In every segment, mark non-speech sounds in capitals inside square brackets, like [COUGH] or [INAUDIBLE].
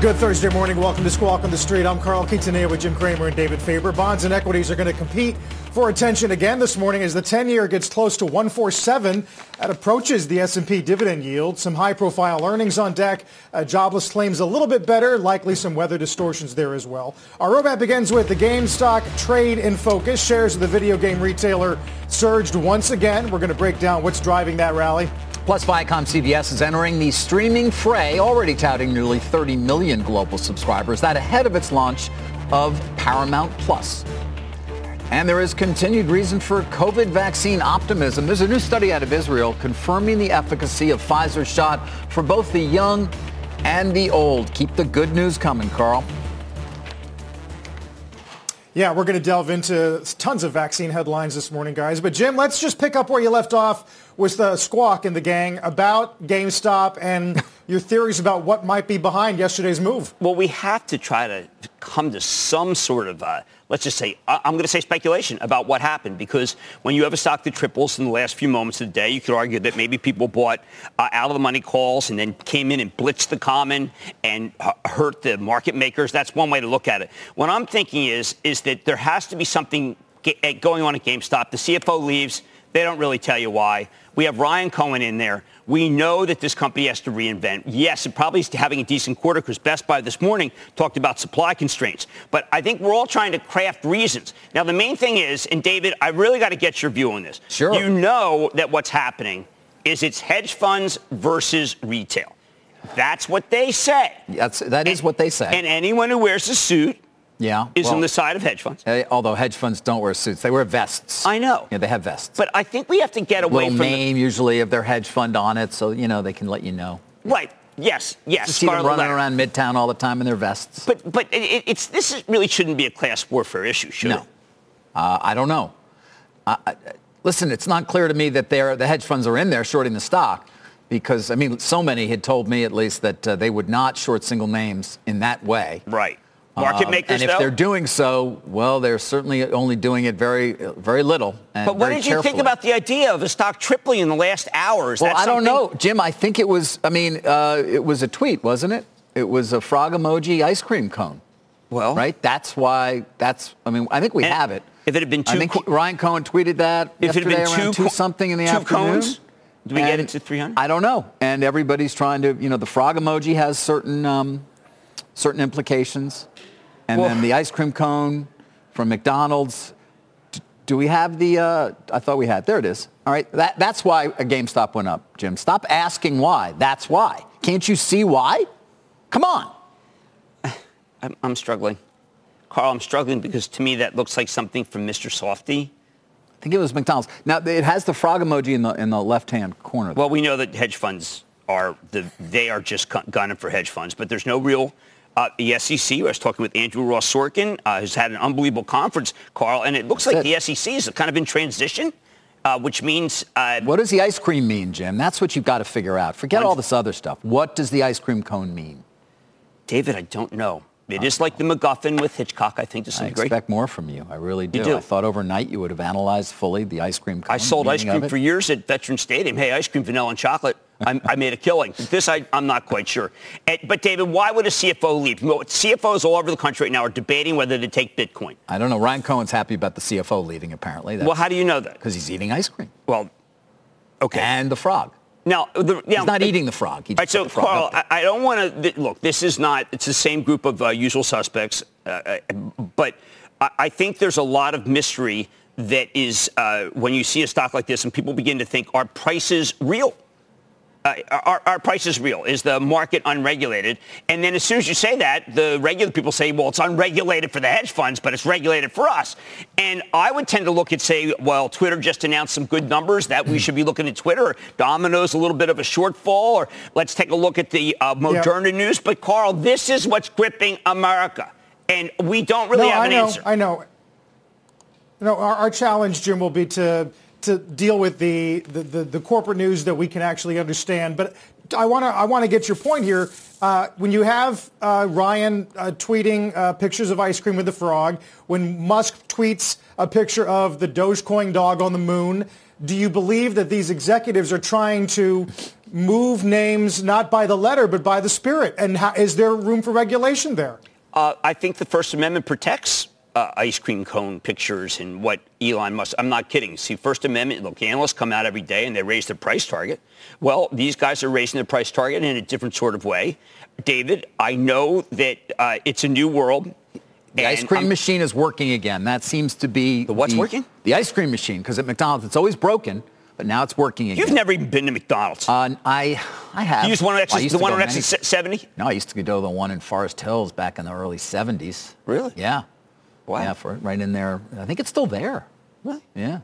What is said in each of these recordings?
Good Thursday morning. Welcome to Squawk on the Street. I'm Carl Quintanilla with Jim Cramer and David Faber. Bonds and equities are going to compete for attention again this morning as the 10-year gets close to 147 and approaches the S&P dividend yield. Some high-profile earnings on deck. Uh, jobless claims a little bit better. Likely some weather distortions there as well. Our roadmap begins with the GameStop trade in focus. Shares of the video game retailer surged once again. We're going to break down what's driving that rally. Plus, Viacom CBS is entering the streaming fray, already touting nearly 30 million global subscribers. That ahead of its launch of Paramount Plus. And there is continued reason for COVID vaccine optimism. There's a new study out of Israel confirming the efficacy of Pfizer's shot for both the young and the old. Keep the good news coming, Carl. Yeah, we're going to delve into tons of vaccine headlines this morning, guys. But Jim, let's just pick up where you left off with the squawk and the gang about GameStop and your theories about what might be behind yesterday's move. Well, we have to try to come to some sort of, uh, let's just say, I'm going to say speculation about what happened because when you have a stock that triples in the last few moments of the day, you could argue that maybe people bought uh, out of the money calls and then came in and blitzed the common and hurt the market makers. That's one way to look at it. What I'm thinking is, is that there has to be something eh, going on at GameStop. The CFO leaves. They don't really tell you why. We have Ryan Cohen in there. We know that this company has to reinvent. Yes, it probably is having a decent quarter because Best Buy this morning talked about supply constraints. But I think we're all trying to craft reasons. Now, the main thing is, and David, I really got to get your view on this. Sure. You know that what's happening is it's hedge funds versus retail. That's what they say. That's, that is what they say. And anyone who wears a suit yeah, is well, on the side of hedge funds. eh, although hedge funds don't wear suits, they wear vests. I know. Yeah, they have vests. But I think we have to get away Little from name usually of their hedge fund on it, so you know they can let you know. right. Yes, yes. Just see them running letter. around Midtown all the time in their vests. But but it, it's this is, really shouldn't be a class warfare issue, should no, it? uh, I don't know. Uh, listen, it's not clear to me that they're, the hedge funds are in there shorting the stock because I mean, so many had told me at least that uh, they would not short single names in that way. Right. Market Um, makers, and if though? they're doing so, well, they're certainly only doing it very, very little. But what did you think about the idea of a stock tripling in the last hours? Well, I don't know, Jim. I think it was. I mean, uh, it was a tweet, wasn't it? It was a frog emoji ice cream cone. Well, Right. That's why. That's. I mean, I think we have it. if it had been I two think co- Ryan Cohen tweeted that If it had been two co- something in the two afternoon. cones, do we get And it to 300? I don't know. And everybody's trying to. You know, the frog emoji has certain um, certain implications, and Well- then the ice cream cone from McDonald's. D- Do we have the? Uh, I thought we had. There it is. All right. That, that's why a GameStop went up, Jim. Stop asking why. That's why. Can't you see why? Come on. [SIGHS] I'm, I'm struggling. Carl, I'm struggling because to me that looks like something from Mr. Softee. I think it was McDonald's. Now it has the frog emoji in the in the left hand corner. Well, we know that hedge funds are the they are just gunning for hedge funds, but there's no real. Uh, the SEC. I was talking with Andrew Ross Sorkin, uh, who's had an unbelievable conference, Carl, and it looks like That's the SEC is kind of in transition, uh, which means uh, what does the ice cream mean, Jim? That's what you've got to figure out. Forget all this other stuff. What does the ice cream cone mean? David, I don't know. It is like the MacGuffin with Hitchcock, I think, to some great... I degree. expect more from you. I really do. do. I thought overnight you would have analyzed fully the ice cream cone. I sold ice cream for years at Veteran Stadium. Hey, ice cream, vanilla, and chocolate. I, I made a killing. This, I, I'm not quite sure. Eh, but, David, why would a CFO leave? Well, CFOs all over the country right now are debating whether to take Bitcoin. I don't know. Ryan Cohen's happy about the CFO leaving, apparently. well, how do you know that? Because he's eating ice cream. Well, okay. And the frog. now, the, now, He's not eating the frog. He right, so frog Carl. I, I don't want to look. This is not. It's the same group of uh, usual suspects, uh, uh, but I, I think there's a lot of mystery that is uh, when you see a stock like this and people begin to think, are prices real? Uh, our, our, price is real. Is the market unregulated? And then as soon as you say that, the regular people say, well, it's unregulated for the hedge funds, but it's regulated for us. And I would tend to look and say, well, Twitter just announced some good numbers that we should be looking at Twitter. Domino's a little bit of a shortfall, or let's take a look at the uh, Moderna yep. news. But Carl, this is what's gripping America. And we don't really no, have I an know, answer. I know. Know, our, our challenge, Jim, will be to to deal with the, the, the, the, corporate news that we can actually understand. But I want to I want to get your point here. Uh, when you have uh, Ryan uh, tweeting uh, pictures of ice cream with the frog, when Musk tweets a picture of the Dogecoin dog on the moon, do you believe that these executives are trying to move names not by the letter but by the spirit? And how, is there room for regulation there? Uh, I think the First Amendment protects uh, ice cream cone pictures and what Elon Musk. I'm not kidding. See, First Amendment, look, analysts come out every day and they raise their price target. Well, these guys are raising their price target in a different sort of way. David, I know that uh, it's a new world. The ice cream I'm, machine is working again. That seems to be the what's the, working? The ice cream machine, because at McDonald's it's always broken, but now it's working again. You've never even been to McDonald's. Uh, I I have. You used one on Exit, the one on Exit 70? No, I used to go to the one in Forest Hills back in the early 70s. Really? Yeah. Wow. Yeah, for right in there. I think it's still there. Really? Yeah.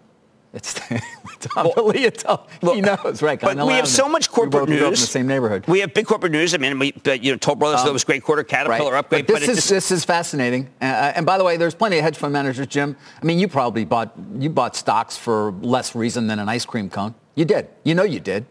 It's [LAUGHS] Tom well, he knows, right? But we have so much corporate news. in the same neighborhood. We have big corporate news. I mean, we, but, you know, Toll Brothers um, that was great quarter, Caterpillar right. upgrade. But this but is this is fascinating. Uh, and by the way, there's plenty of hedge fund managers, Jim. I mean, you probably bought you bought stocks for less reason than an ice cream cone. You did. You know you did.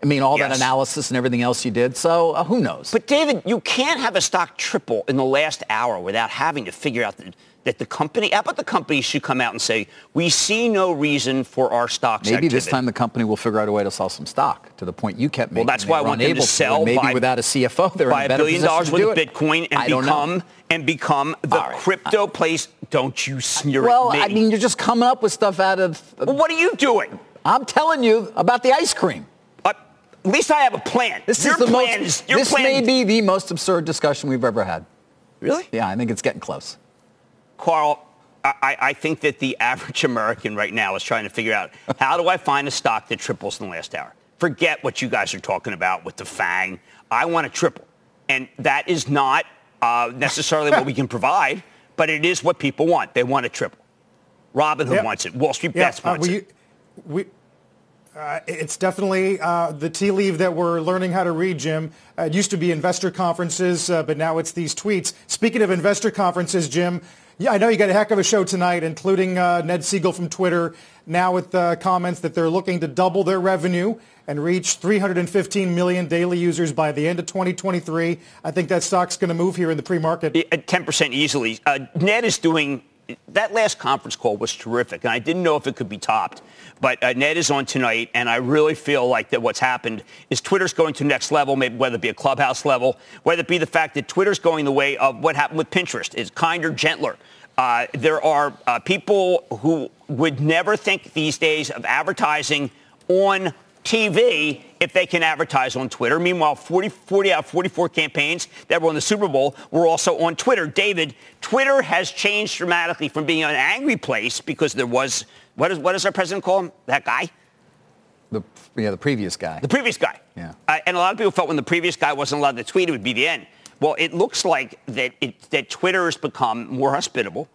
I mean, all yes. that analysis and everything else you did. So uh, who knows? But David, you can't have a stock triple in the last hour without having to figure out the that the company, how about the company should come out and say, we see no reason for our stocks Maybe activity. this time the company will figure out a way to sell some stock to the point you kept making. Well, that's why I want them to sell. To, maybe buy, without a CFO, they're buy in a a billion dollars worth of Bitcoin and become and become the right. crypto place. Don't you sneer well, at me. Well, I mean, you're just coming up with stuff out of. Uh, well, what are you doing? I'm telling you about the ice cream. Uh, at least I have a plan. This your is the plan most, is, your this plan may be the most absurd discussion we've ever had. Really? Yeah, I think it's getting close. Carl, I, I, think that the average [LAUGHS] American right now is trying to figure out how do I find a stock that triples in the last hour? Forget what you guys are talking about with the FANG. I want to triple. And that is not uh, necessarily what we can [LAUGHS] provide, but it is what people want. They want a triple. Robinhood yep. wants it. Wall Street yep. Bets uh, wants we, it. We, uh, it's definitely uh, the tea leaf that we're learning how to read, Jim. Uh, it used to be investor conferences, uh, but now it's these tweets. Speaking of investor conferences, Jim, yeah, I know you got a heck of a show tonight, including uh, Ned Segal from Twitter, now with uh, comments that they're looking to double their revenue and reach 315 million daily users by the end of 2023. I think that stock's going to move here in the pre-market. At 10% easily. Uh, Ned is doing that last conference call was terrific, and I didn't know if it could be topped. But uh, Ned is on tonight, and I really feel like that what's happened is Twitter's going to next level, maybe whether it be a clubhouse level, whether it be the fact that Twitter's going the way of what happened with Pinterest, is kinder, gentler. Uh, there are uh, people who would never think these days of advertising on TV if they can advertise on Twitter. Meanwhile, 40, 40 out of 44 campaigns that were on the Super Bowl were also on Twitter. David, Twitter has changed dramatically from being an angry place because there was, what, is, what does our president call him? That guy? The, yeah, the previous guy. The previous guy. Yeah. Uh, and a lot of people felt when the previous guy wasn't allowed to tweet, it would be the end. Well, it looks like that, it, that Twitter has become more hospitable,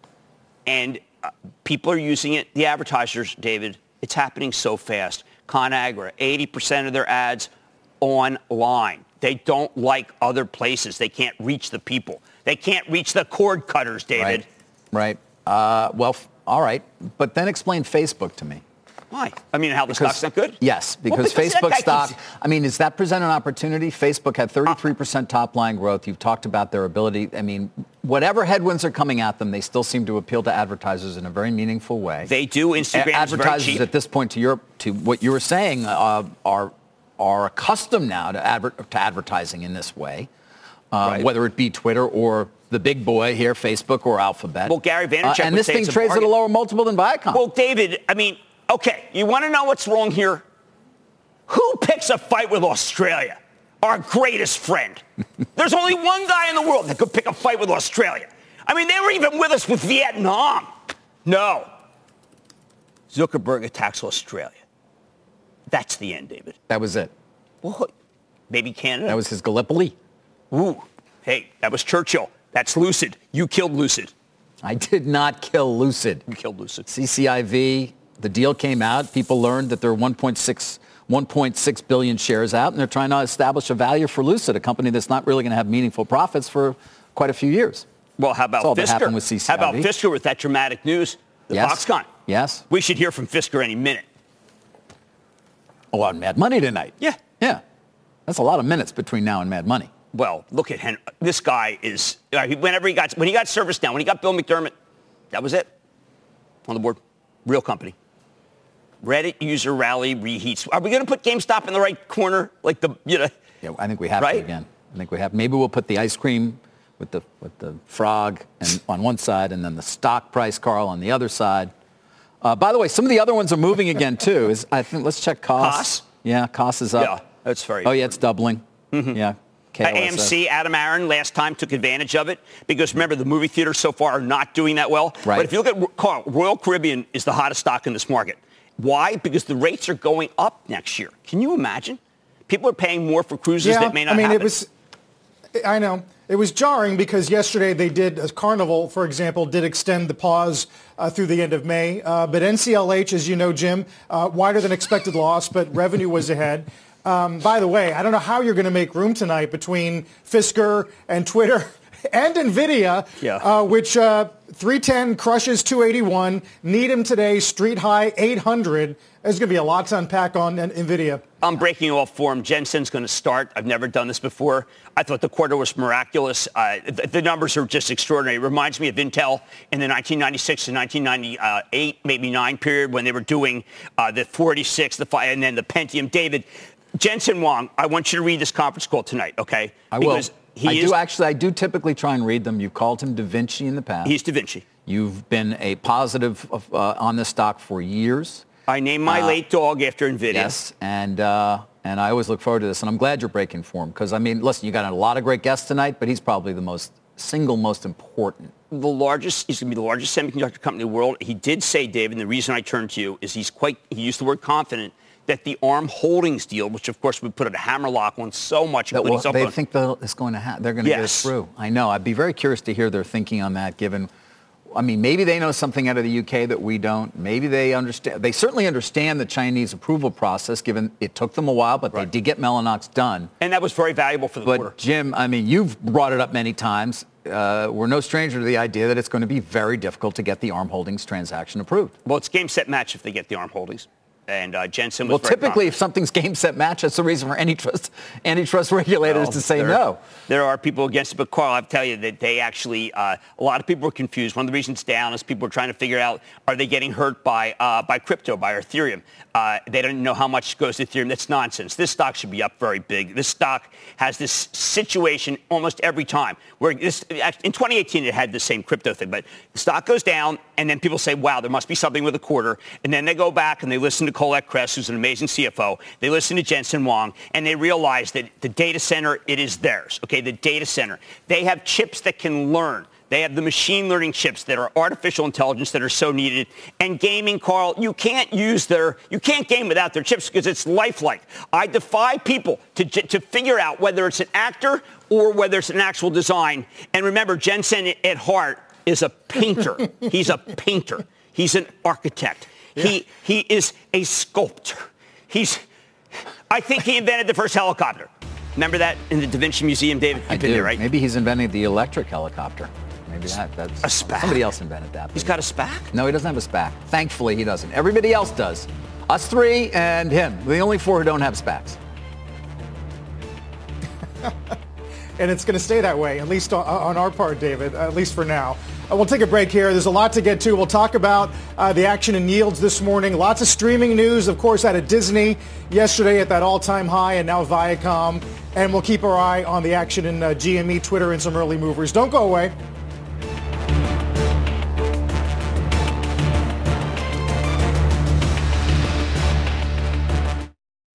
and uh, people are using it. The advertisers, David, it's happening so fast. ConAgra, 80% of their ads online. They don't like other places. They can't reach the people. They can't reach the cord cutters, David. Right. right. Uh, well, all right. But then explain Facebook to me. Why? I mean, how the because, stock's not good? Yes, because, well, because Facebook stock, keeps... I mean, does that present an opportunity? Facebook had 33% top line growth. You've talked about their ability. I mean, whatever headwinds are coming at them, they still seem to appeal to advertisers in a very meaningful way. They do. Instagram Advertisers at this point, to, your, to what you were saying, uh, are, are accustomed now to, adver- to advertising in this way, uh, right. whether it be Twitter or the big boy here, Facebook or Alphabet. Well, Gary Vaynerchuk uh, And this thing trades at a lower multiple than Viacom. Well, David, I mean, Okay, you want to know what's wrong here? Who picks a fight with Australia? Our greatest friend. [LAUGHS] There's only one guy in the world that could pick a fight with Australia. I mean, they were even with us with Vietnam. No. Zuckerberg attacks Australia. That's the end, David. That was it. Well, maybe Canada. That was his Gallipoli. Ooh, hey, that was Churchill. That's Lucid. You killed Lucid. I did not kill Lucid. You killed Lucid. CCIV, the deal came out. People learned that there are 1.6 1.6 billion shares out, and they're trying to establish a value for Lucid, a company that's not really going to have meaningful profits for quite a few years. Well, how about Fisker? with CCIV. How about Fisker with that dramatic news? The Yes. Foxconn. Yes. We should hear from Fisker any minute. Oh, on Mad Money tonight. Yeah. Yeah. That's a lot of minutes between now and Mad Money. Well, look at Henry. This guy is, uh, whenever he got, when he got ServiceNow, when he got Bill McDermott, that was it. On the board. Real company. Reddit user rally reheats. Are we going to put GameStop in the right corner? Like the, you know, Yeah, I think we have Right? to again. I think we have. Maybe we'll put the ice cream with the with the frog and on one side, and then the stock price, Carl, on the other side. Uh, by the way, some of the other ones are moving again too. Is I think let's check Koss. Koss? Yeah, Koss is up. Yeah, that's very Oh yeah, it's doubling. Yeah. Uh, KLSS. AMC, Adam Aron, last time took advantage of it because remember the movie theaters so far are not doing that well. Right. But if you look at Carl, Royal Caribbean is the hottest stock in this market. Why? Because the rates are going up next year. Can you imagine? People are paying more for cruises that may not I mean, happen. it was. I know it was jarring because yesterday they did uh, Carnival, for example, did extend the pause uh, through the end of May. Uh, but NCLH, as you know, Jim, uh, wider than expected loss, but revenue was ahead. Um, by the way, I don't know how you're going to make room tonight between Fisker and Twitter [LAUGHS] and Nvidia, Yeah. uh, which uh, 310 crushes 281. Needham today, street high 800. There's going to be a lot to unpack on N- Nvidia. I'm breaking all form. Jensen's going to start. I've never done this before. I thought the quarter was miraculous. Uh, the, the numbers are just extraordinary. It reminds me of Intel in the 1996 to 1998, maybe nine period when they were doing uh, the 46, the five, and then the Pentium. David, Jensen Huang, I want you to read this conference call tonight, okay? I will. He I is, do actually. I do typically try and read them. You've called him Da Vinci in the past. He's Da Vinci. You've been a positive of, uh, on this stock for years. I named my late dog after NVIDIA. Uh, Yes, and uh, and I always look forward to this, and I'm glad you're breaking form because I mean, listen, you got a lot of great guests tonight, but he's probably the most single most important. the largest, he's going to be the largest semiconductor company in the world. He did say, David, and the reason I turned to you is he's quite, he used the word confident that the ARM Holdings deal, which of course would put a hammerlock on so much, That including will, they think it's going to ha- they're going to get us Yes. through. I know. I'd be very curious to hear their thinking on that. Given, I mean, maybe they know something out of the UK that we don't. Maybe they understand. They certainly understand the Chinese approval process. Given it took them a while, but they did get Mellanox done. and that was very valuable for the But quarter. Jim, I mean, you've brought it up many times. Uh, we're no stranger to the idea that it's going to be very difficult to get the ARM Holdings transaction approved. Well, it's game, set, match if they get the ARM Holdings. And uh, Jensen was Well, very typically, if something's game set match, that's the reason for antitrust [LAUGHS] antitrust regulators Well, to say there- no. There are people against it, but Carl, I'll tell you that they actually, uh, a lot of people are confused. One of the reasons down is people are trying to figure out, are they getting hurt by uh, by crypto, by Ethereum? Uh, they don't know how much goes to Ethereum. That's nonsense. This stock should be up very big. This stock has this situation almost every time where this, in 2018 it had the same crypto thing, but the stock goes down and then people say, wow, there must be something with a quarter. And then they go back and they listen to Colette Kress, who's an amazing CFO. They listen to Jensen Huang and they realize that the data center, it is theirs. Okay, the data center. They have chips that can learn. They have the machine learning chips that are artificial intelligence that are so needed. And gaming, Carl, you can't use their, you can't game without their chips because it's lifelike. I defy people to, to figure out whether it's an actor or whether it's an actual design. And remember, Jensen at heart is a painter. [LAUGHS] He's a painter. He's an architect. He, he is a sculptor. He's, I think he invented the first helicopter. Remember that in the Da Vinci Museum, David? You've I been do. there, right? Maybe he's inventing the electric helicopter. Maybe that, that's A SPAC. somebody else invented that. He's got a SPAC? No, he doesn't have a SPAC. Thankfully, he doesn't. Everybody else does. Us three and him. We're the only four who don't have SPACs. [LAUGHS] and it's going to stay that way, at least on, on our part, David, at least for now. Uh, we'll take a break here. There's a lot to get to. We'll talk about uh, the action in yields this morning. Lots of streaming news, of course, out of Disney yesterday at that all-time high, and now Viacom. And we'll keep our eye on the action in uh, GME, Twitter, and some early movers. Don't go away.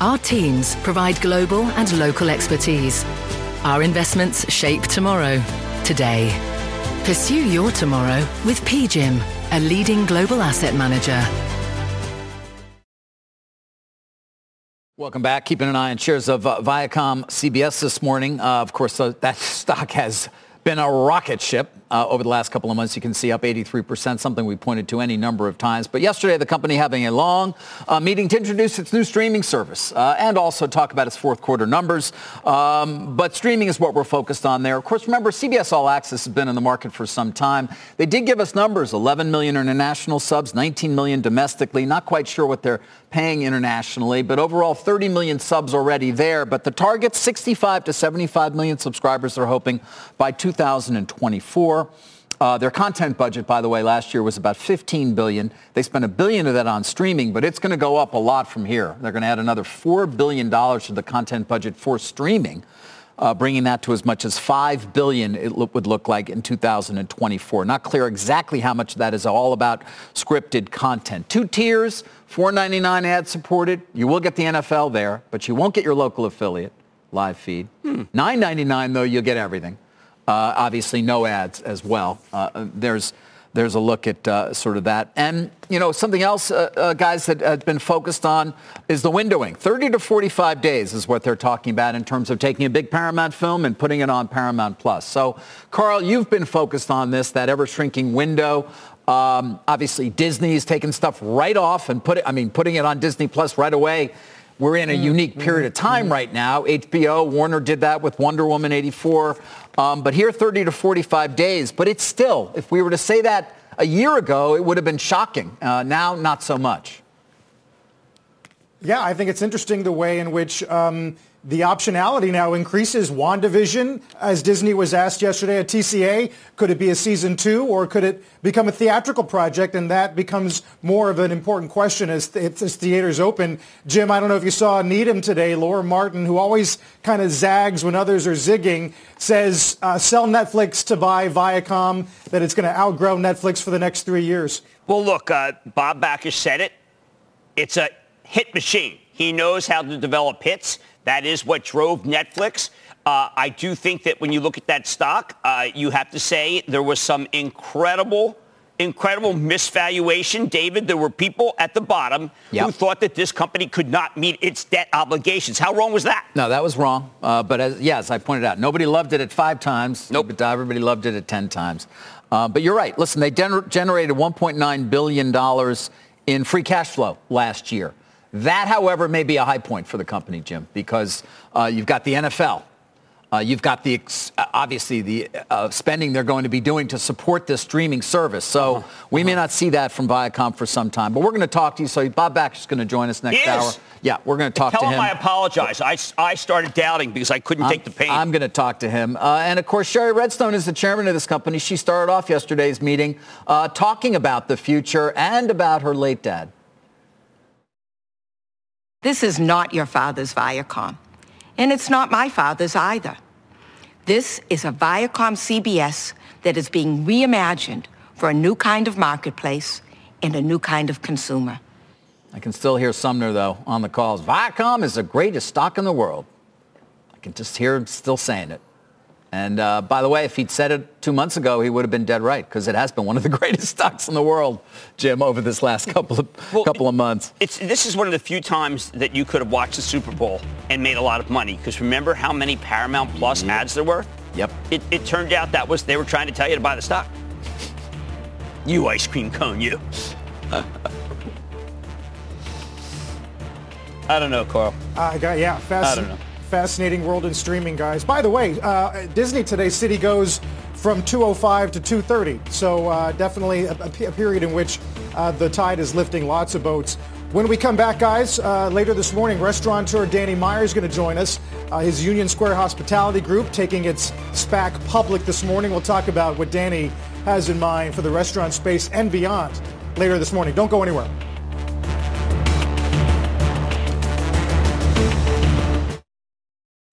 our teams provide global and local expertise. Our investments shape tomorrow, today. Pursue your tomorrow with PGIM, a leading global asset manager. Welcome back. Keeping an eye on shares of uh, Viacom CBS this morning. Uh, of course, uh, that [LAUGHS] stock has been a rocket ship uh, over the last couple of months. You can see up 83%, something we pointed to any number of times. But yesterday, the company having a long uh, meeting to introduce its new streaming service uh, and also talk about its fourth quarter numbers. Um, but streaming is what we're focused on there. Of course, remember, CBS All Access has been in the market for some time. They did give us numbers, 11 million international subs, 19 million domestically. Not quite sure what they're paying internationally, but overall 30 million subs already there. But the target, 65 to 75 million subscribers they're hoping by 2024. Uh, their content budget, by the way, last year was about 15 billion. They spent a billion of that on streaming, but it's going to go up a lot from here. They're going to add another four billion dollars to the content budget for streaming, uh, bringing that to as much as five billion. It lo- would look like in 2024. Not clear exactly how much that is all about scripted content. Two tiers, 4.99 ad supported. You will get the NFL there, but you won't get your local affiliate live feed. 9.99 though, you'll get everything. Uh, obviously, no ads as well. Uh, there's there's a look at uh, sort of that. And, you know, something else, uh, uh, guys, that has been focused on is the windowing. 30 to 45 days is what they're talking about in terms of taking a big Paramount film and putting it on Paramount Plus. So, Carl, you've been focused on this, that ever-shrinking window. Um, obviously, Disney's taken stuff right off and put it, I mean, putting it on Disney Plus right away. We're in a unique period of time right now. HBO, Warner did that with Wonder Woman 84. Um, but here, 30 to 45 days. But it's still, if we were to say that a year ago, it would have been shocking. Uh, now, not so much. Yeah, I think it's interesting the way in which um, the optionality now increases. WandaVision, as Disney was asked yesterday at TCA, could it be a season two or could it become a theatrical project? And that becomes more of an important question as, as theaters open. Jim, I don't know if you saw Needham today. Laura Martin, who always kind of zags when others are zigging, says uh, sell Netflix to buy Viacom, that it's going to outgrow Netflix for the next three years. Well, look, uh, Bob Bakish said it. It's a hit machine. He knows how to develop hits. That is what drove Netflix. Uh, I do think that when you look at that stock, uh, you have to say there was some incredible, incredible misvaluation. David, there were people at the bottom Yep. who thought that this company could not meet its debt obligations. How wrong was that? No, that was wrong. Uh, but as, yeah, as I pointed out, nobody loved it at five times. Nope. But everybody loved it at 10 times. Uh, but you're right. Listen, they gener- generated $1.9 billion in free cash flow last year. That, however, may be a high point for the company, Jim, because uh, you've got the NFL. Uh, you've got the uh, obviously the uh, spending they're going to be doing to support this streaming service. So Uh-huh. we may not see that from Viacom for some time. But we're going to talk to you. So Bob Bax is going to join us next He is. hour. Yeah, we're going to talk Tell to him, Tell him. I apologize. I, I started doubting because I couldn't take the pain. I'm going to talk to him. Uh, and of course, Shari Redstone is the chairman of this company. She started off yesterday's meeting uh, talking about the future and about her late dad. This is not your father's Viacom. And it's not my father's either. This is a Viacom CBS that is being reimagined for a new kind of marketplace and a new kind of consumer. I can still hear Sumner, though, on the calls. Viacom is the greatest stock in the world. I can just hear him still saying it. And uh, by the way, if he'd said it two months ago, he would have been dead right because it has been one of the [LAUGHS] greatest stocks in the world, Jim, over this last couple of Well, couple of months. It's, this is one of the few times that you could have watched the Super Bowl and made a lot of money. Because remember how many Paramount Plus ads there were? Yep. It, it turned out that was they were trying to tell you to buy the stock. You ice cream cone, you. [LAUGHS] I don't know, Carl. I got yeah, I don't know. Fascinating world in streaming, guys. By the way, uh, Disney today, Citi goes from 205 to 230. So uh, definitely a, period in which uh, the tide is lifting lots of boats. When we come back, guys, uh, later this morning, restaurateur Danny Meyer is going to join us. Uh, his Union Square Hospitality Group taking its SPAC public this morning. We'll talk about what Danny has in mind for the restaurant space and beyond later this morning. Don't go anywhere.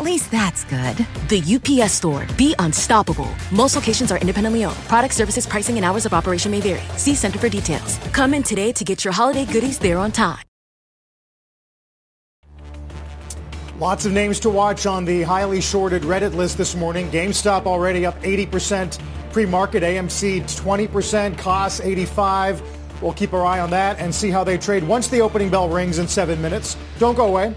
At least that's good. The UPS store. Be unstoppable. Most locations are independently owned. Product services, pricing, and hours of operation may vary. See Center for details. Come in today to get your holiday goodies there on time. Lots of names to watch on the highly shorted Reddit list this morning. GameStop already up 80% pre-market. AMC 20%. Koss 85. We'll keep our eye on that and see how they trade once the opening bell rings in seven minutes. Don't go away.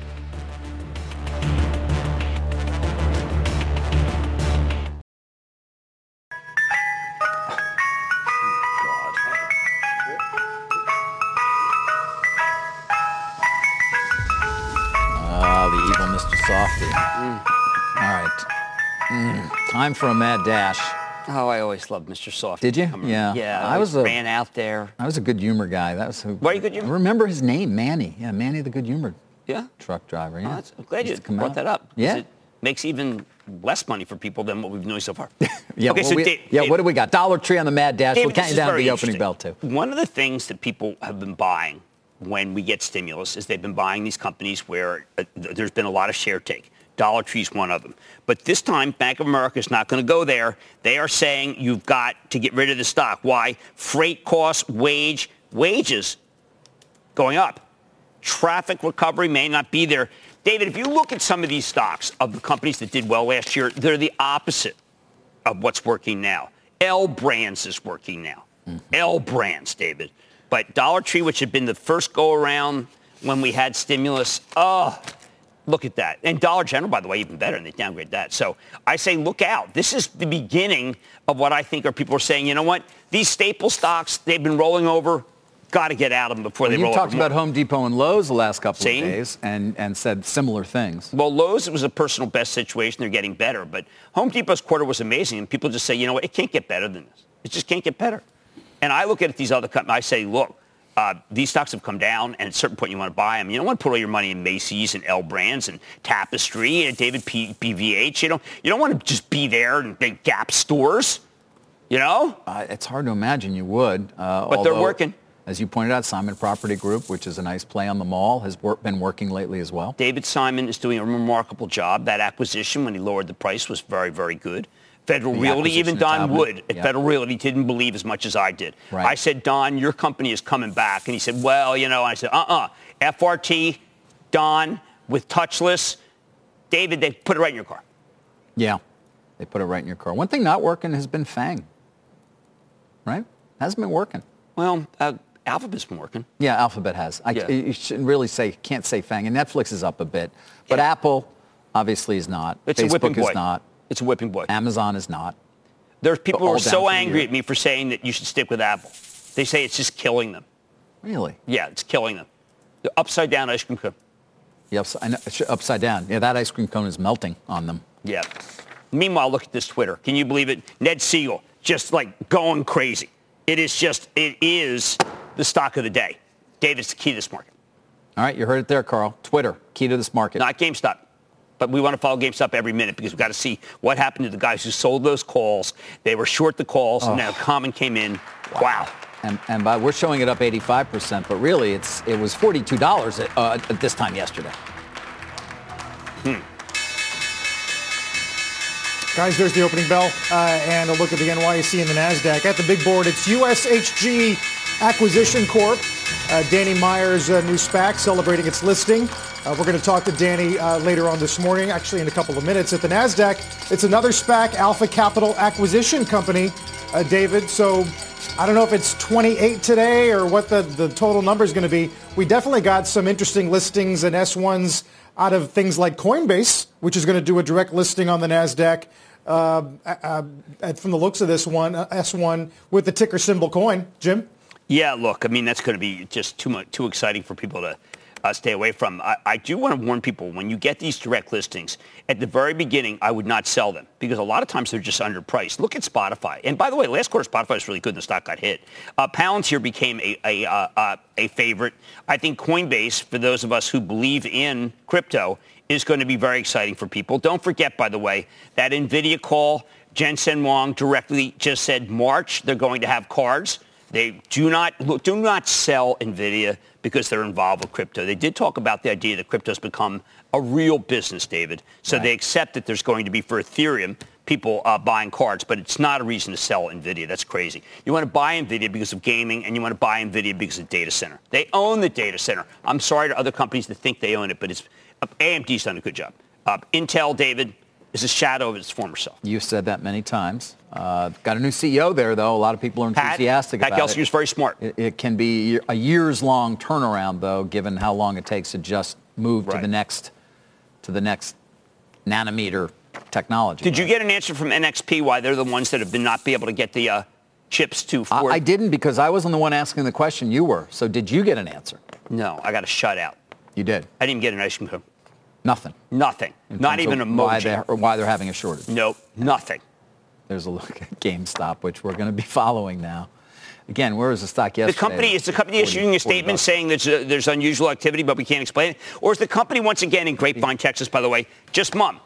Time for a mad dash. Oh, I always loved Mr. Soft. Did you? Yeah. Yeah. I, I was a, ran out there. I was a good humor guy. That was who. Were you good humor? I remember his name, Manny. Yeah, Manny the good humor. Yeah. Truck driver. Yeah. Oh, I'm glad you brought out. that up. Yeah. It makes even less money for people than what we've known so far. [LAUGHS] yeah. Okay, well, so we, Dave, yeah. Dave, what do we got? Dollar Tree on the Mad Dash. David, we'll count you down the opening bell too. One of the things that people have been buying when we get stimulus is they've been buying these companies where uh, there's been a lot of share take. Dollar Tree is one of them. But this time, Bank of America is not going to go there. They are saying you've got to get rid of the stock. Why? Freight costs, wage, wages going up. Traffic recovery may not be there. David, if you look at some of these stocks of the companies that did well last year, they're the opposite of what's working now. L Brands is working now. Mm-hmm. L Brands, David. But Dollar Tree, which had been the first go around when we had stimulus, oh, Look at that. And Dollar General, by the way, even better, and they downgrade that. So I say look out. This is the beginning of what I think are people are saying, you know what? These staple stocks, they've been rolling over. Got to get out of them before well, they roll over. You talked about Home Depot and Lowe's the last couple Same. of days and, and said similar things. Well, Lowe's, it was a personal best situation. They're getting better. But Home Depot's quarter was amazing. And people just say, you know what? It can't get better than this. It just can't get better. And I look at these other companies. I say, look, uh, these stocks have come down, and at a certain point you want to buy them. You don't want to put all your money in Macy's and L Brands and Tapestry and David P- PVH. You don't, you don't want to just be there and big Gap stores. You know? Uh, it's hard to imagine you would. Uh, but although, they're working. As you pointed out, Simon Property Group, which is a nice play on the mall, has wor- been working lately as well. David Simon is doing a remarkable job. That acquisition, when he lowered the price, was very, very good. Federal the Realty, even Don Wood at yeah. Federal Realty didn't believe as much as I did. Right. I said, Don, your company is coming back. And he said, well, you know, I said, uh-uh. FRT, Don, with touchless. David, they put it right in your car. Yeah, they put it right in your car. One thing not working has been Fang. Right? Hasn't been working. Well, uh, Alphabet's been working. Yeah, Alphabet has. I, yeah. You shouldn't really say, can't say Fang. And Netflix is up a bit. But yeah. Apple obviously is not. It's Facebook is not. It's a whipping boy. Amazon is not. There's people who are so angry at me for saying that you should stick with Apple. They say it's just killing them. Really? Yeah, it's killing them. The upside down ice cream cone. The upside, upside down. Yeah, that ice cream cone is melting on them. Yeah. Meanwhile, look at this Twitter. Can you believe it? Ned Segal just like going crazy. It is just, it is the stock of the day. David's the key to this market. All right, you heard it there, Carl. Twitter, key to this market. Not GameStop. But we want to follow GameStop every minute because we've got to see what happened to the guys who sold those calls. They were short the calls, oh. and now Common came in. Wow. wow. And, and by, we're showing it up 85%, but really it's it was $42 at, uh, at this time yesterday. Hmm. Guys, there's the opening bell uh, and a look at the NYSE and the NASDAQ. At the big board, it's USHG Acquisition Corp. Uh, Danny Meyer's uh, new SPAC celebrating its listing. Uh, we're going to talk to Danny uh, later on this morning, actually in a couple of minutes. At the NASDAQ, it's another SPAC, Alpha Capital Acquisition Company, uh, David. So I don't know if it's 28 today or what the, the total number is going to be. We definitely got some interesting listings and S1s out of things like Coinbase, which is going to do a direct listing on the NASDAQ. Uh, from the looks of this one, uh, S1 with the ticker symbol coin. Jim? Yeah, look, I mean, that's going to be just too much, too exciting for people to uh, stay away from. I, I, do want to warn people when you get these direct listings, at the very beginning, I would not sell them because a lot of times they're just underpriced. Look at Spotify. And by the way, last quarter Spotify was really good and the stock got hit. Uh, Palantir became a, a, uh, uh, a favorite. I think Coinbase, for those of us who believe in crypto, is going to be very exciting for people. Don't forget, by the way, that NVIDIA call, Jensen Huang directly just said March they're going to have cards. They do not do not sell Nvidia because they're involved with crypto. They did talk about the idea that crypto has become a real business, David. So right. they accept that there's going to be for Ethereum people uh, buying cards, but it's not a reason to sell Nvidia. That's crazy. You want to buy Nvidia because of gaming, and you want to buy Nvidia because of data center. They own the data center. I'm sorry to other companies that think they own it, but it's uh, AMD's done a good job. Uh, Intel, David, is a shadow of its former self. You've said that many times. Uh, got a new CEO there, though. A lot of people are enthusiastic Pat, Pat about Gelsinger is very smart. It, it, can be a years-long turnaround, though, given how long it takes to just move right. to the next to the next nanometer technology. Did right? you get an answer from NXP why they're the ones that have been not be able to get the uh, chips to Ford? I, I didn't because I wasn't the one asking the question. You were. So did you get an answer? No, I got a shutout. You did. I didn't get an ice cream cone. Nothing. Nothing. Not even a. Why they're, why they're having a shortage. Nope. Nothing. There's a look at GameStop, which we're going to be [LAUGHS] following now. Again, where was the stock yesterday? The company is the company 40, issuing a statement saying that uh, there's unusual activity, but we can't explain it, or is the company once again in Grapevine, Texas, by the way, just mum?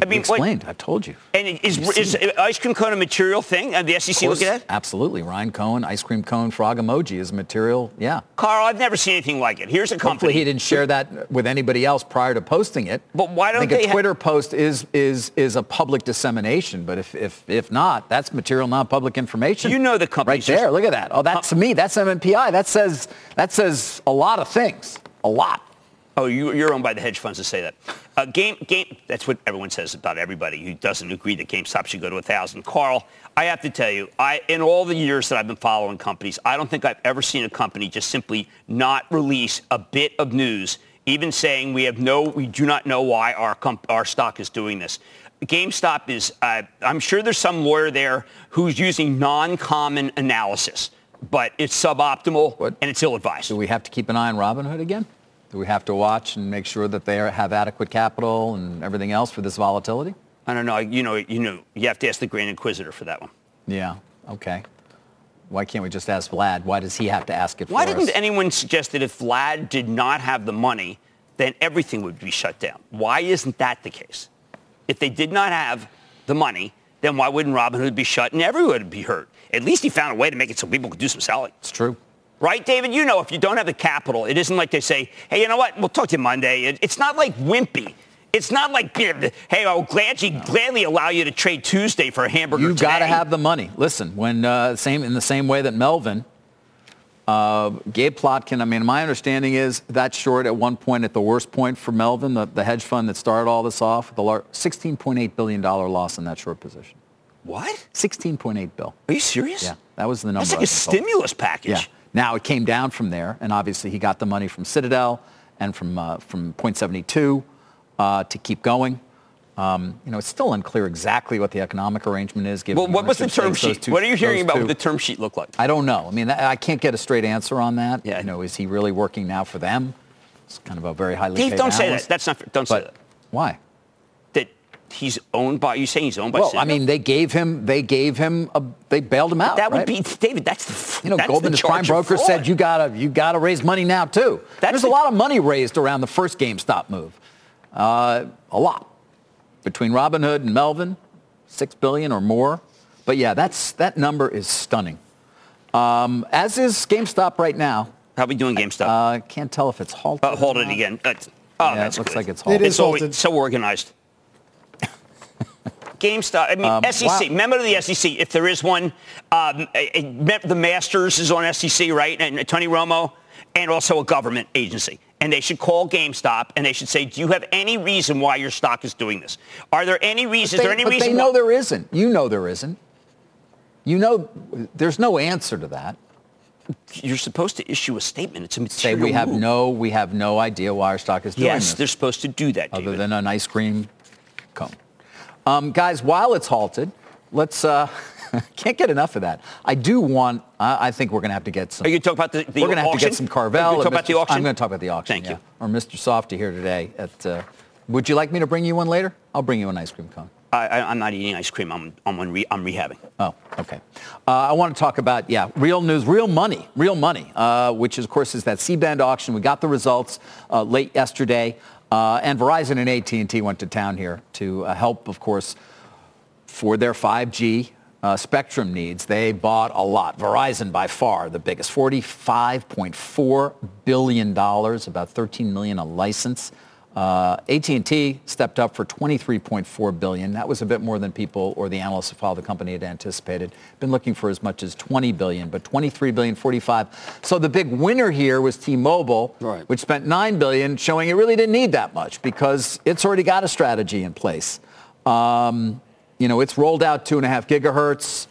I mean, explained. What, I've told you. And is, is ice cream cone a material thing? And the SEC look at it? Absolutely. Ryan Cohen, ice cream cone, frog emoji is material. Yeah. Carl, I've never seen anything like it. Here's a company. Hopefully he didn't share that with anybody else prior to posting it. But why don't I think a Twitter ha- post is is is a public dissemination. But if if if not, that's material non-public information. You know the company right there. Look at that. Oh, that's to me. That's MNPI. That says that says a lot of things. A lot. Oh, you, are owned by the hedge funds to say that. Uh, game, game. That's what everyone says about everybody who doesn't agree that GameStop should go to a thousand. Carl, I have to tell you, I in all the years that I've been following companies, I don't think I've ever seen a company just simply not release a bit of news, even saying we have no, we do not know why our comp, our stock is doing this. GameStop is. Uh, I'm sure there's some lawyer there who's using non-common analysis, but it's suboptimal what? and it's ill-advised. Do we have to keep an eye on Robinhood again? Do we have to watch and make sure that they have adequate capital and everything else for this volatility? I don't know. You know, you know, you have to ask the Grand Inquisitor for that one. Yeah. Okay. Why can't we just ask Vlad? Why does he have to ask it Why didn't us? anyone suggest that if Vlad did not have the money, then everything would be shut down? Why isn't that the case? If they did not have the money, then why wouldn't Robinhood be shut and everyone would be hurt? At least he found a way to make it so people could do some selling. It's true. Right, David? You know, if you don't have the capital, it isn't like they say, hey, you know what? We'll talk to you Monday. It, it's not like wimpy. It's not like, hey, I'll gladly, gladly allow you to trade Tuesday for a hamburger You've got to have the money. Listen, when uh, same in the same way that Melvin, uh, Gabe Plotkin, I mean, my understanding is that short at one point, at the worst point for Melvin, the, the hedge fund that started all this off, the $16.8 billion loss in that short position. What? 16.8 bill. Are you serious? Yeah, that was the number. That's like a stimulus package. Yeah. Now it came down from there, and obviously he got the money from Citadel and from uh, from Point 72 uh, to keep going. Um, you know, it's still unclear exactly what the economic arrangement is. Given well, what was the term sheet? What are you hearing about two. what the term sheet look like? I don't know. I mean, I can't get a straight answer on that. Yeah. You know, is he really working now for them? It's kind of a very highly Dave, paid don't analyst. say that. That's not. Don't but say that. Why? He's owned by. You saying he's owned by? Well, Citadel? I mean, they gave him. They gave him. A, they bailed him out. That would right? be David. That's the. You know, that's Goldman, the his prime broker, said you gotta you gotta raise money now too. That's There's the, a lot of money raised around the first GameStop move. Uh, a lot between Robinhood and Melvin, six billion or more. But yeah, that's that number is stunning. Um, as is GameStop right now. How are we doing GameStop? I uh, can't tell if it's halted. Uh, hold it again. Uh, oh, yeah, it looks good. like it's halted. It is it's so, halted. so organized. GameStop. I mean, Um, SEC. wow. Member of the SEC, if there is one. Um, the Masters is on SEC, right? And Tony Romo, and also a government agency. And they should call GameStop and they should say, do you have any reason why your stock is doing this? Are there any reasons? They, is there any but reason? they know why- there isn't. You know there isn't. You know, there's no answer to that. You're supposed to issue a statement. It's a Say we have move. no, we have no idea why our stock is doing Yes, this. Yes, they're supposed to do that, other David. than an ice cream cone. Um, guys, while it's halted, let's. Uh, [LAUGHS] can't get enough of that. I do want. I I think we're going to have to get some. Are you talking about the, the we're going to have to get some Are Carvel. you talking about the auction? I'm going to talk about the auction. Thank yeah. you. Or Mr. Softee here today. At. Uh, would you like me to bring you one later? I'll bring you an ice cream cone. I, I, I'm not eating ice cream. I'm, I'm, on re, I'm rehabbing. Oh, okay. Uh, I want to talk about, yeah, real news, real money, real money, uh, which is, of course is that C-band auction. We got the results uh, late yesterday, uh, and Verizon and AT&T went to town here to uh, help, of course, for their 5G uh, spectrum needs. They bought a lot. Verizon by far the biggest, $45.4 billion, about 13 million a license. Uh, AT&T stepped up for 23.4 billion. That was a bit more than people or the analysts who follow the company had anticipated. Been looking for as much as 20 billion, but 23 billion, 45. So the big winner here was T-Mobile, Right. which spent 9 billion, showing it really didn't need that much because it's already got a strategy in place. Um, you know, it's rolled out two and a half gigahertz.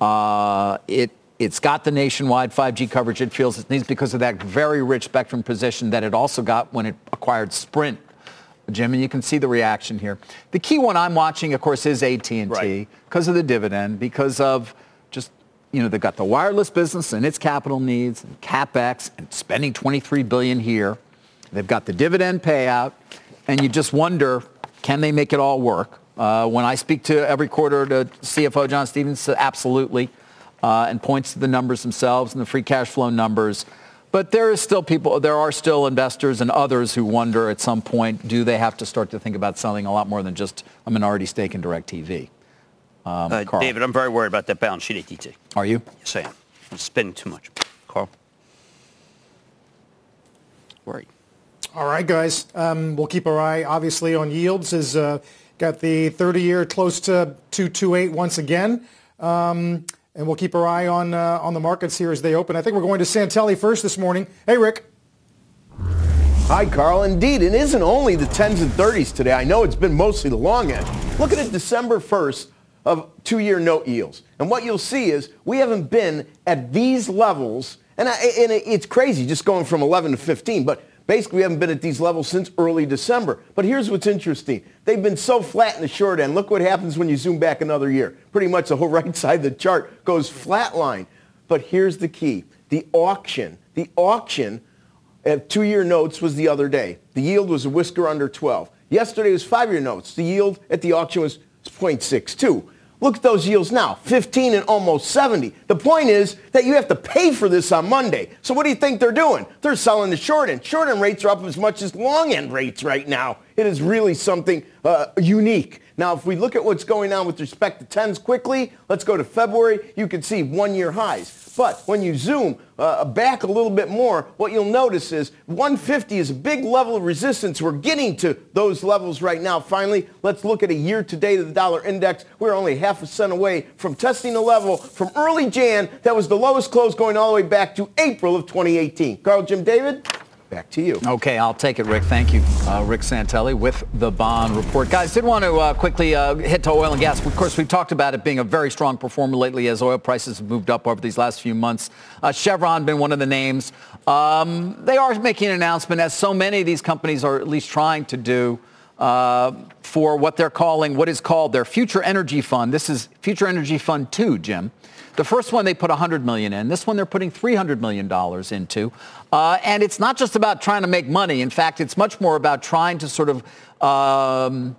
Uh, it it's got the nationwide 5G coverage it feels it needs because of that very rich spectrum position that it also got when it acquired Sprint. Jim, and you can see the reaction here. The key one I'm watching, of course, is AT&T Right. because of the dividend, because of just you know they've got the wireless business and its capital needs, and capex, and spending 23 billion here. They've got the dividend payout, and you just wonder, can they make it all work? Uh, when I speak to every quarter to CFO John Stephens, absolutely, uh, and points to the numbers themselves and the free cash flow numbers. But there is still people, there are still investors and others who wonder at some point, do they have to start to think about selling a lot more than just a minority stake in DirecTV? Um, Uh, Carl, David, I'm very worried about that balance sheet AT&T. are you? Yes, I am. I'm spending too much. Carl? Worried. All right, guys. Um, we'll keep our eye, obviously, on yields. Is uh, got the 30-year close to 228 once again, um, and we'll keep our eye on uh, on the markets here as they open. I think we're going to Santelli first this morning. Hey, Rick. Hi, Carl. Indeed, it isn't only the 10s and 30s today. I know it's been mostly the long end. Look at it December 1st of two-year note yields. And what you'll see is we haven't been at these levels, and, I, and it's crazy just going from 11 to 15, but basically we haven't been at these levels since early December. But here's what's interesting. They've been so flat in the short end. Look what happens when you zoom back another year. Pretty much the whole [LAUGHS] right side of the chart goes flatline. But here's the key. The auction, the auction at two-year notes was the other day. The yield was a whisker under 12. Yesterday was five-year notes. The yield at the auction was 0.62. Look at those yields now, 15 and almost 70. The point is that you have to pay for this on Monday. So what do you think they're doing? They're selling the short end. Short end rates are up as much as long end rates right now. It is really something uh, unique. Now, if we look at what's going on with respect to 10s quickly, let's go to February. You can see one-year highs. But when you zoom uh, back a little bit more, what you'll notice is 150 is a big level of resistance. We're getting to those levels right now. Finally, let's look at a year to date of the dollar index. We're only half a cent away from testing a level from early Jan that was the lowest close going all the way back to April of 2018. Carl Jim David, back to you. Okay, I'll take it, Rick. Thank you. Uh, Rick Santelli with the bond report. Guys, did want to uh, quickly uh, hit to oil and gas. Of course, we've talked about it being a very strong performer lately as oil prices have moved up over these last few months. Uh, Chevron been one of the names. Um, they are making an announcement, as so many of these companies are at least trying to do, uh, for what they're calling, what is called their Future Energy Fund. This is Future Energy Fund 2, Jim. The first one they put 100 million in. This one they're putting 300 million dollars into, uh, and it's not just about trying to make money. In fact, it's much more about trying to sort of um,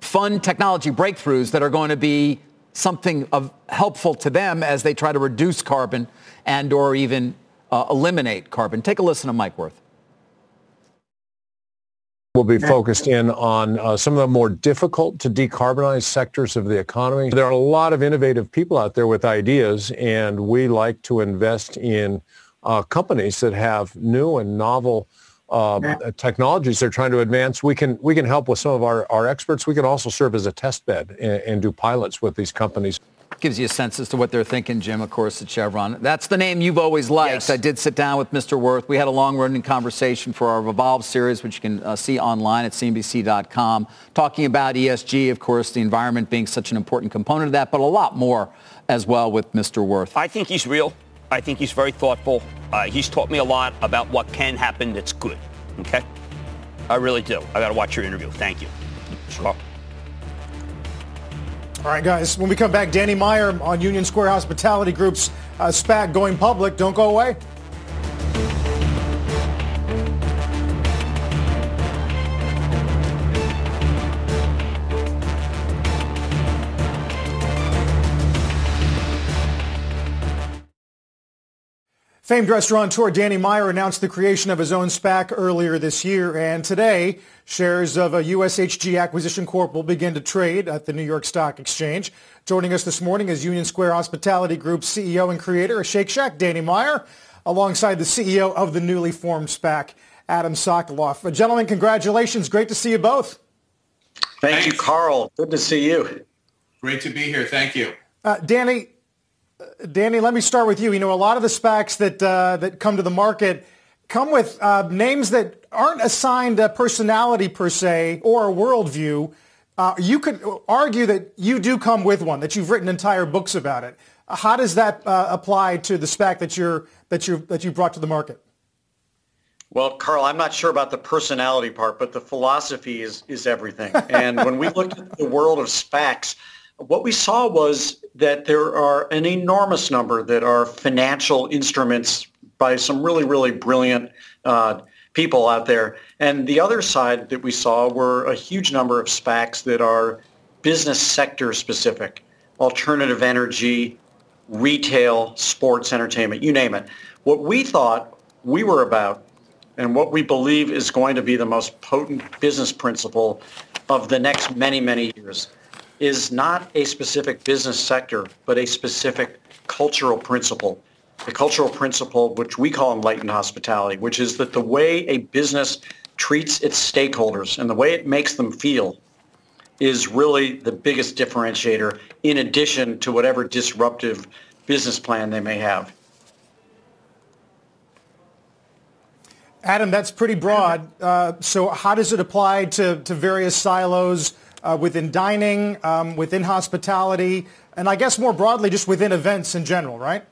fund technology breakthroughs that are going to be something of helpful to them as they try to reduce carbon and or even uh, eliminate carbon. Take a listen to Mike Wirth. We'll be focused in on uh, some of the more difficult to decarbonize sectors of the economy. There are a lot of innovative people out there with ideas, and we like to invest in uh, companies that have new and novel uh, technologies they're trying to advance. We can we can help with some of our, our experts. We can also serve as a test bed and, and do pilots with these companies. Gives you a sense as to what they're thinking, Jim, of course, at Chevron. That's the name you've always liked. Yes. I did sit down with Mr. Wirth. We had a long-running conversation for our Revolve series, which you can uh, see online at CNBC.com, talking about ESG, of course, the environment being such an important component of that, but a lot more as well with Mr. Wirth. I think he's real. I think he's very thoughtful. Uh, he's taught me a lot about what can happen that's good. Okay? I really do. I got to watch your interview. Thank you. Sure. All right, guys. When we come back, Danny Meyer on Union Square Hospitality Group's uh, SPAC going public. Don't go away. Famed restaurateur Danny Meyer announced the creation of his own SPAC earlier this year, and today shares of a USHG Acquisition Corp will begin to trade at the New York Stock Exchange. Joining us this morning is Union Square Hospitality Group CEO and creator of Shake Shack, Danny Meyer, alongside the CEO of the newly formed SPAC, Adam Sokoloff. Gentlemen, congratulations. Great to see you both. Thank Thanks. you, Carl. Good to see you. Great to be here. Thank you. Uh, Danny, Danny, let me start with you. You know, a lot of the SPACs that uh, that come to the market come with uh, names that aren't assigned a personality per se or a worldview. Uh, you could argue that you do come with one, that you've written entire books about it. How does that uh, apply to the SPAC that you're that you that you brought to the market? Well, Carl, I'm not sure about the personality part, but the philosophy is is everything. And when we looked at the world of SPACs what we saw was that there are an enormous number that are financial instruments by some really, really brilliant uh, people out there. And the other side that we saw were a huge number of SPACs that are business sector specific, alternative energy, retail, sports, entertainment, you name it. What we thought we were about and what we believe is going to be the most potent business principle of the next many, many years is not a specific business sector, but a specific cultural principle. The cultural principle, which we call enlightened hospitality, which is that the way a business treats its stakeholders and the way it makes them feel is really the biggest differentiator in addition to whatever disruptive business plan they may have. Adam, that's pretty broad. Uh, so how does it apply to, to various silos? Uh, within dining, um, within hospitality, and I guess more broadly, just within events in general, right?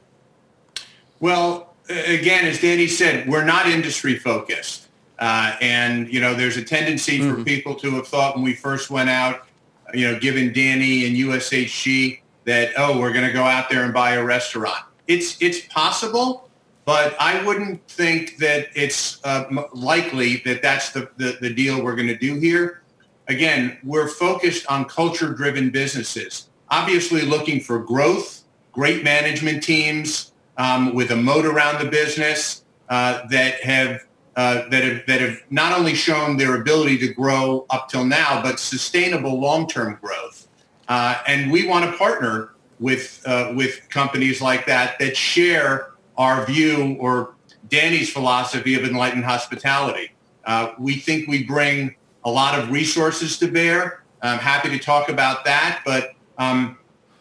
Well, again, as Danny said, we're not industry focused. Uh, and, you know, there's a tendency mm-hmm. for people to have thought when we first went out, you know, given Danny and USHG that, oh, we're going to go out there and buy a restaurant. It's, it's possible, but I wouldn't think that it's uh, likely that that's the, the, the deal we're going to do here again, we're focused on culture-driven businesses, obviously looking for growth, great management teams um, with a moat around the business uh, that have uh, that have that have not only shown their ability to grow up till now, but sustainable long-term growth. Uh, and we want to partner with uh, with companies like that that share our view or Danny's philosophy of enlightened hospitality. Uh, we think we bring a lot of resources to bear. I'm happy to talk about that, but um,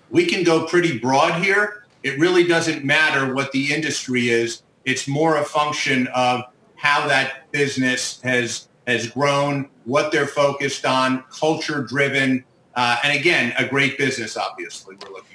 we can go pretty broad here. It really doesn't matter what the industry is. It's more a function of how that business has has grown, what they're focused on, culture driven, uh, and again, a great business. Obviously, we're looking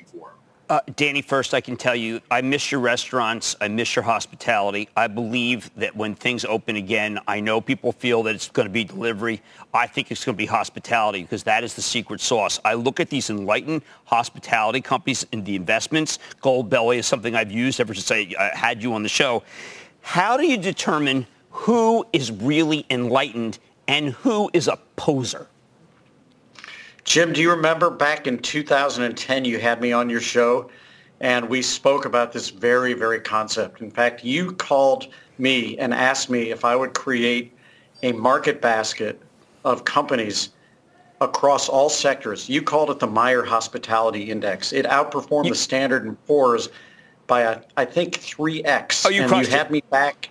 uh, Danny, first I can tell you, I miss your restaurants. I miss your hospitality. I believe that when things open again, I know people feel that it's going to be delivery. I think it's going to be hospitality because that is the secret sauce. I look at these enlightened hospitality companies and the investments. Goldbelly is something I've used ever since I had you on the show. How do you determine who is really enlightened and who is a poser? Jim, do you remember back in 2010 you had me on your show and we spoke about this very, very concept. In fact, you called me and asked me if I would create a market basket of companies across all sectors. You called it the Meyer Hospitality Index. It outperformed you, the Standard & Poor's by, a, I think, 3x. Oh, you and you had it. me back,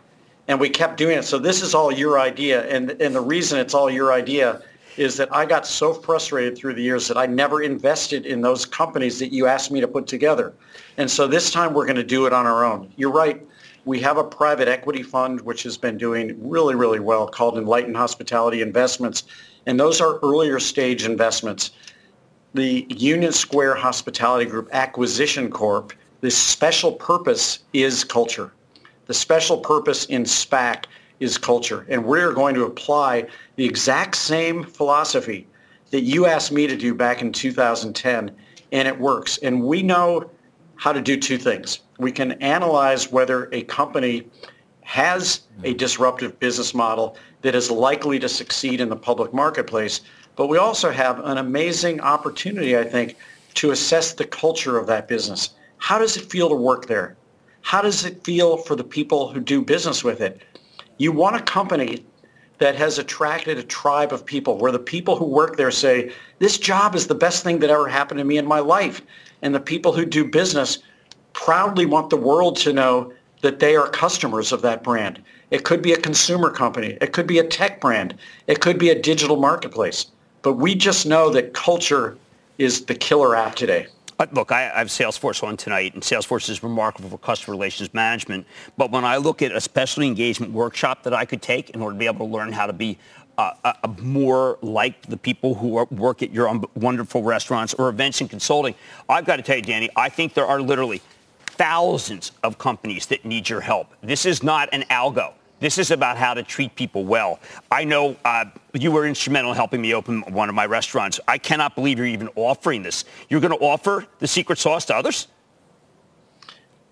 and we kept doing it. So this is all your idea. And, and the reason it's all your idea is that I got so frustrated through the years that I never invested in those companies that you asked me to put together. And so this time we're going to do it on our own. You're right. We have a private equity fund which has been doing really, really well called Enlightened Hospitality Investments. And those are earlier stage investments. The Union Square Hospitality Group Acquisition Corp, the special purpose is culture. The special purpose in SPAC is culture. And we're going to apply the exact same philosophy that you asked me to do back in 2010, and it works. And we know how to do two things. We can analyze whether a company has a disruptive business model that is likely to succeed in the public marketplace, but we also have an amazing opportunity, I think, to assess the culture of that business. How does it feel to work there? How does it feel for the people who do business with it? You want a company that has attracted a tribe of people where the people who work there say, this job is the best thing that ever happened to me in my life. And the people who do business proudly want the world to know that they are customers of that brand. It could be a consumer company. It could be a tech brand. It could be a digital marketplace. But we just know that culture is the killer app today. Look, I, have Salesforce on tonight, and Salesforce is remarkable for customer relations management. But when I look at a specialty engagement workshop that I could take in order to be able to learn how to be uh, uh, uh more like the people who are, work at your wonderful restaurants or events and consulting, I've got to tell you, Danny, I think there are literally thousands of companies that need your help. This is not an algo. This is about how to treat people well. I know uh, you were instrumental in helping me open one of my restaurants. I cannot believe you're even offering this. You're going to offer the secret sauce to others?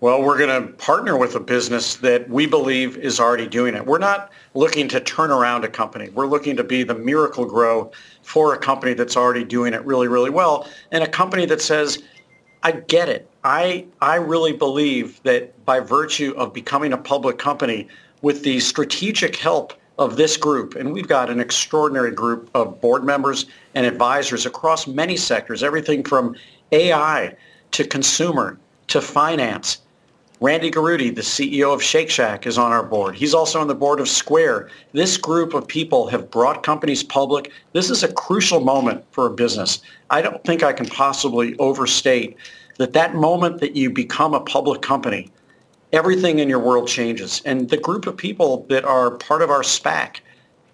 Well, we're going to partner with a business that we believe is already doing it. We're not looking to turn around a company. We're looking to be the Miracle-Gro for a company that's already doing it really, really well, and a company that says, I get it. I, I really believe that by virtue of becoming a public company, with the strategic help of this group, and we've got an extraordinary group of board members and advisors across many sectors, everything from AI to consumer to finance. Randy Garutti, the CEO of Shake Shack, is on our board. He's also on the board of Square. This group of people have brought companies public. This is a crucial moment for a business. I don't think I can possibly overstate that that moment that you become a public company everything in your world changes. And the group of people that are part of our SPAC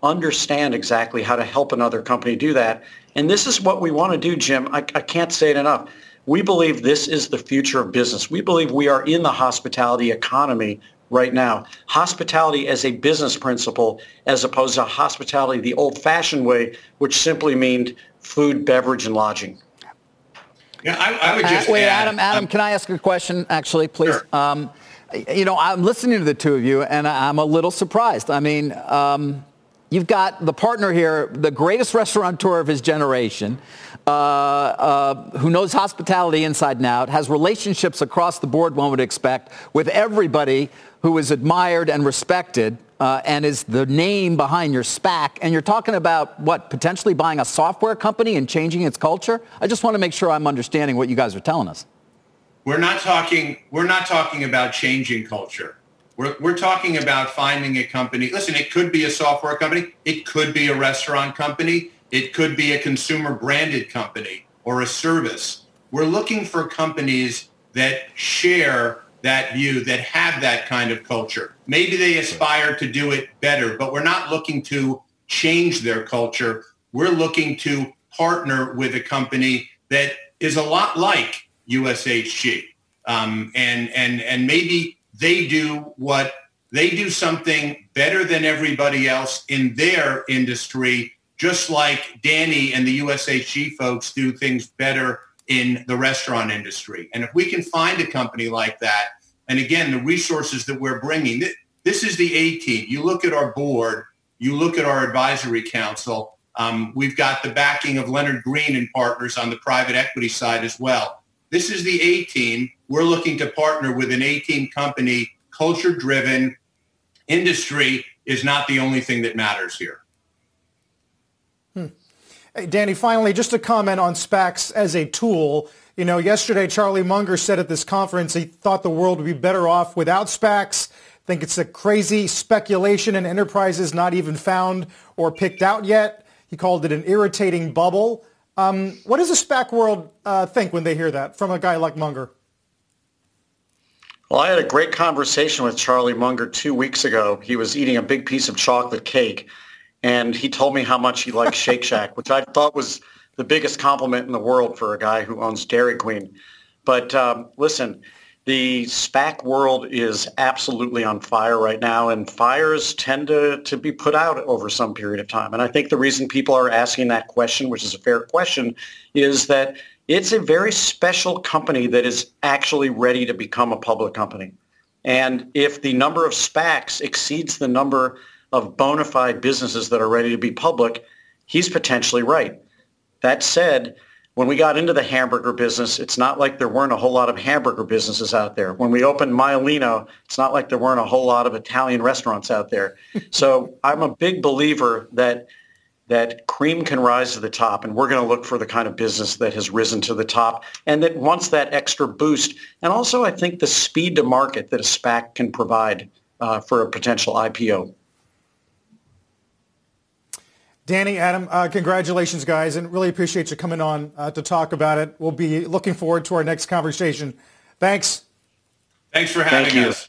understand exactly how to help another company do that. And this is what we want to do, Jim. I, I can't say it enough. We believe this is the future of business. We believe we are in the hospitality economy right now. Hospitality as a business principle as opposed to hospitality the old-fashioned way, which simply meant food, beverage, and lodging. Yeah, I, I would uh, just uh, wait, add, Adam. Adam, um, can I ask a question? Actually, please. Sure. Um, you know, I'm listening to the two of you, and I'm a little surprised. I mean, um, you've got the partner here, the greatest restaurateur of his generation, uh, uh, who knows hospitality inside and out, has relationships across the board, one would expect, with everybody who is admired and respected. Uh, and is the name behind your SPAC, and you're talking about what potentially buying a software company and changing its culture. I just want to make sure I'm understanding what you guys are telling us. We're not talking. We're not talking about changing culture. We're, we're talking about finding a company. Listen, it could be a software company. It could be a restaurant company. It could be a consumer branded company or a service. We're looking for companies that share that view, that have that kind of culture. Maybe they aspire to do it better, but we're not looking to change their culture. We're looking to partner with a company that is a lot like USHG. Um, and, and, and maybe they do what they do something better than everybody else in their industry, just like Danny and the USHG folks do things better in the restaurant industry. And if we can find a company like that, and again, the resources that we're bringing, this is the A team. You look at our board, you look at our advisory council. Um, we've got the backing of Leonard Green and partners on the private equity side as well. This is the A team. We're looking to partner with an A team company, culture driven. Industry is not the only thing that matters here. Hmm. Hey, Danny, finally, just a comment on SPACs as a tool. You know, yesterday Charlie Munger said at this conference he thought the world would be better off without SPACs. Think it's a crazy speculation and enterprises not even found or picked out yet. He called it an irritating bubble. Um, what does the SPAC world uh, think when they hear that from a guy like Munger? Well, I had a great conversation with Charlie Munger two weeks ago. He was eating a big piece of chocolate cake, and he told me how much he liked [LAUGHS] Shake Shack, which I thought was the biggest compliment in the world for a guy who owns Dairy Queen. But um, listen, the SPAC world is absolutely on fire right now, and fires tend to, to be put out over some period of time. And I think the reason people are asking that question, which is a fair question, is that it's a very special company that is actually ready to become a public company. And if the number of SPACs exceeds the number of bona fide businesses that are ready to be public, he's potentially right. That said, when we got into the hamburger business, it's not like there weren't a whole lot of hamburger businesses out there. When we opened Maialino, it's not like there weren't a whole lot of Italian restaurants out there. [LAUGHS] so I'm a big believer that that cream can rise to the top, and we're going to look for the kind of business that has risen to the top and that wants that extra boost. And also, I think the speed to market that a SPAC can provide uh, for a potential IPO. Danny, Adam, uh, congratulations, guys, and really appreciate you coming on uh, to talk about it. We'll be looking forward to our next conversation. Thanks. Thanks for having Thank us.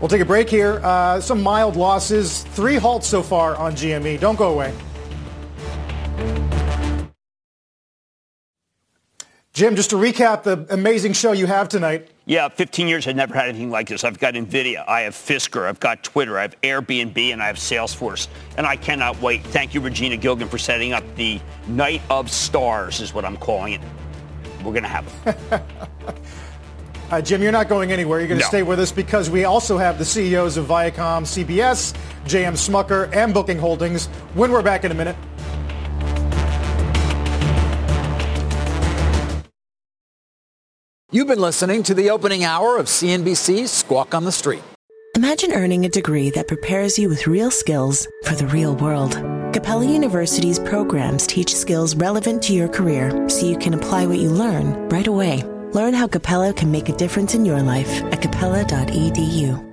We'll take a break here. Uh, some mild losses, three halts so far on GME. Don't go away. Jim, just to recap the amazing show you have tonight. Yeah, 15 years, I've never had anything like this. I've got NVIDIA, I have Fisker, I've got Twitter, I have Airbnb, and I have Salesforce. And I cannot wait. Thank you, Regina Gilgan, for setting up the Night of Stars, is what I'm calling it. We're going to have it. [LAUGHS] Uh, Jim, you're not going anywhere. You're going to No. stay with us because we also have the CEOs of Viacom, CBS, JM Smucker, and Booking Holdings when we're back in a minute. You've been listening to the opening hour of CNBC's Squawk on the Street. Imagine earning a degree that prepares you with real skills for the real world. Capella University's programs teach skills relevant to your career so you can apply what you learn right away. Learn how Capella can make a difference in your life at capella.edu.